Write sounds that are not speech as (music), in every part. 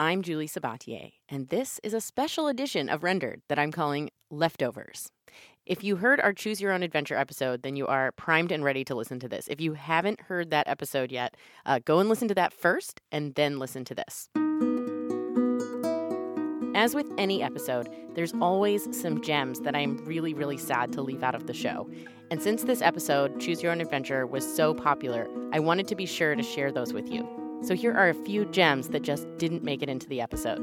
I'm Julie Sabatier, and this is a special edition of Rendered that I'm calling Leftovers. If you heard our Choose Your Own Adventure episode, then you are primed and ready to listen to this. If you haven't heard that episode yet, uh, go and listen to that first and then listen to this. As with any episode, there's always some gems that I'm really, really sad to leave out of the show. And since this episode, Choose Your Own Adventure, was so popular, I wanted to be sure to share those with you. So here are a few gems that just didn't make it into the episode.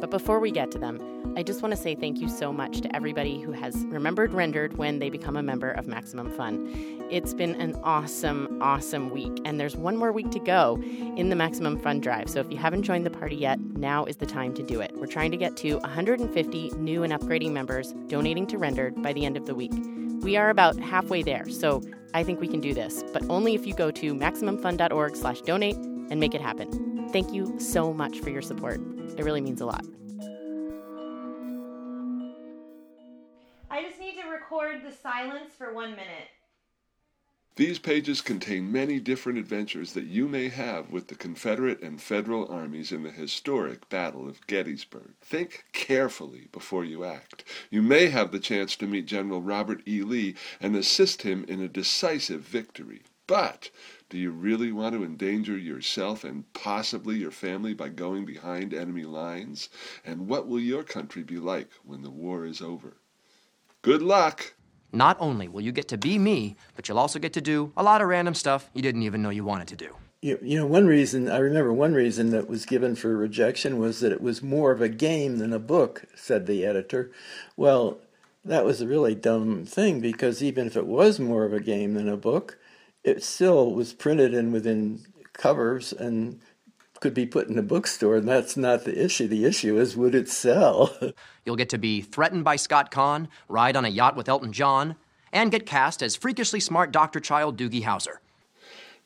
But before we get to them, I just want to say thank you so much to everybody who has remembered Rendered when they become a member of Maximum Fun. It's been an awesome, awesome week, and there's one more week to go in the Maximum Fun Drive. So if you haven't joined the party yet, now is the time to do it. We're trying to get to 150 new and upgrading members donating to Rendered by the end of the week. We are about halfway there, so I think we can do this, but only if you go to maximumfun.org/donate and make it happen. Thank you so much for your support. It really means a lot. I just need to record the silence for one minute. These pages contain many different adventures that you may have with the Confederate and Federal armies in the historic Battle of Gettysburg. Think carefully before you act. You may have the chance to meet General Robert E. Lee and assist him in a decisive victory. But do you really want to endanger yourself and possibly your family by going behind enemy lines? And what will your country be like when the war is over? Good luck! Not only will you get to be me, but you'll also get to do a lot of random stuff you didn't even know you wanted to do. You, know, one reason, I remember one reason that was given for rejection was that it was more of a game than a book, said the editor. Well, that was a really dumb thing because even if it was more of a game than a book, it still was printed and within covers and could be put in a bookstore, and that's not the issue. The issue is would it sell? (laughs) You'll get to be threatened by Scott Caan, ride on a yacht with Elton John, and get cast as freakishly smart Dr. Child Doogie Howser.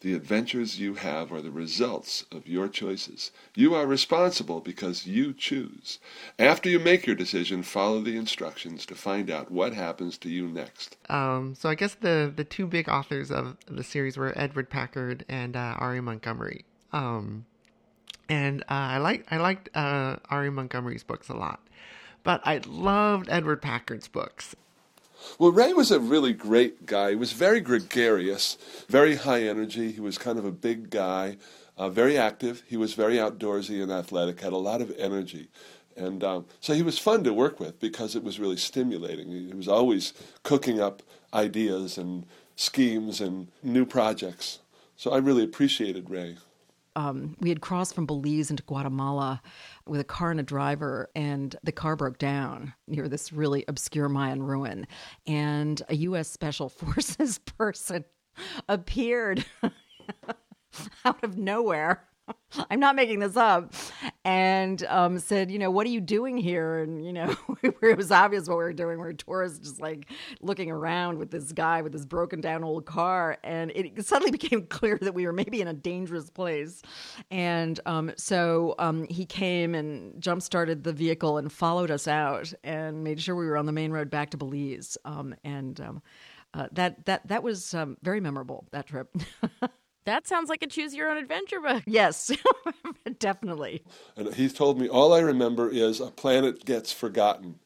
The adventures you have are the results of your choices. You are responsible because you choose. After you make your decision, follow the instructions to find out what happens to you next. Um, so I guess the the two big authors of the series were Edward Packard and uh, R.A. Montgomery. Um, and uh, I like I liked uh, R.A. Montgomery's books a lot, but I loved Edward Packard's books. Well, Ray was a really great guy. He was very gregarious, very high energy. He was kind of a big guy, uh, very active. He was very outdoorsy and athletic, had a lot of energy. And um, so he was fun to work with because it was really stimulating. He was always cooking up ideas and schemes and new projects. So I really appreciated Ray um, we had crossed from Belize into Guatemala with a car and a driver, and the car broke down near this really obscure Mayan ruin. And a U.S. Special (laughs) Forces person appeared (laughs) out of nowhere (laughs) I'm not making this up. And um, said, you know, what are you doing here? And, you know, (laughs) it was obvious what we were doing. We are tourists just like looking around with this guy with this broken down old car. And it suddenly (laughs) became clear that we were maybe in a dangerous place. And um, so um, he came and jump started the vehicle and followed us out and made sure we were on the main road back to Belize. Um, and um, uh, that, that, that was um, very memorable, that trip. That sounds like a choose your own adventure book. Yes, (laughs) definitely. And he told me all I remember is a planet gets forgotten.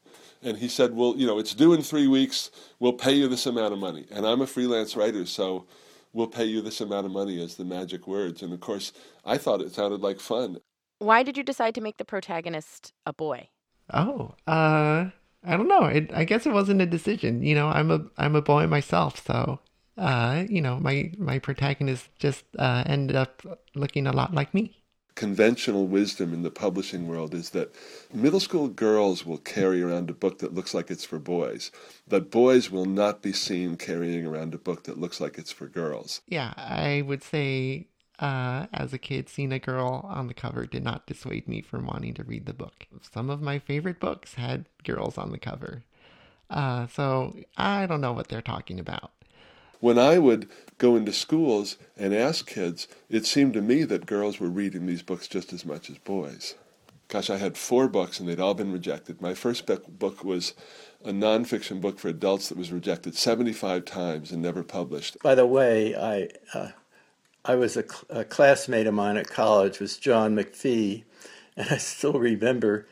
And he said, Well, you know, it's due in three weeks. We'll pay you this amount of money. And I'm a freelance writer, so we'll pay you this amount of money as the magic words. And of course, I thought it sounded like fun. Why did you decide to make the protagonist a boy? Oh, uh, I don't know. It, I guess it wasn't a decision. You know, I'm a I'm a boy myself, so uh, you know, my my protagonist just uh, ended up looking a lot like me. Conventional wisdom in the publishing world is that middle school girls will carry around a book that looks like it's for boys, but boys will not be seen carrying around a book that looks like it's for girls. Yeah, I would say uh, as a kid, seeing a girl on the cover did not dissuade me from wanting to read the book. Some of my favorite books had girls on the cover. Uh, so I don't know what they're talking about. When I would go into schools and ask kids, it seemed to me that girls were reading these books just as much as boys. Gosh, I had four books and they'd all been rejected. My first book was a nonfiction book for adults that was rejected 75 times and never published. By the way, I uh, I was a, cl- a classmate of mine at college was John McPhee, and I still remember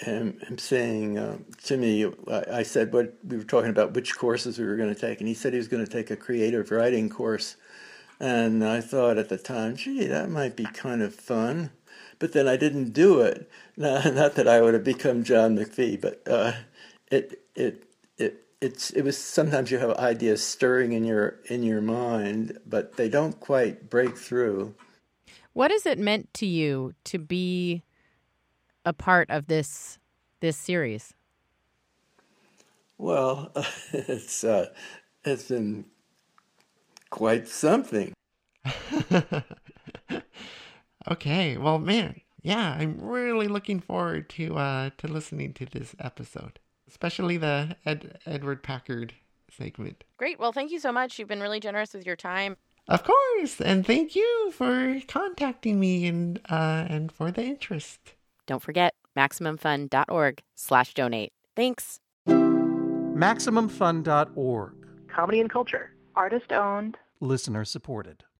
him, him saying uh, to me, I, I said what we were talking about which courses we were going to take, and he said he was going to take a creative writing course, and I thought at the time, gee, that might be kind of fun, but then I didn't do it. (laughs) Not, not that I would have become John McPhee, but uh, it it it it's it was sometimes you have ideas stirring in your in your mind, but they don't quite break through. What has it meant to you to be a part of this this series? Well, (laughs) it's uh, it's been quite something. (laughs) okay, well, man, yeah, I'm really looking forward to uh, to listening to this episode, especially the Ed- Edward Packard segment. Great. Well, thank you so much. You've been really generous with your time. Of course, and thank you for contacting me and uh, and for the interest. Don't forget maximumfun.org slash donate. Thanks. MaximumFun.org. Comedy and culture. Artist owned. Listener supported.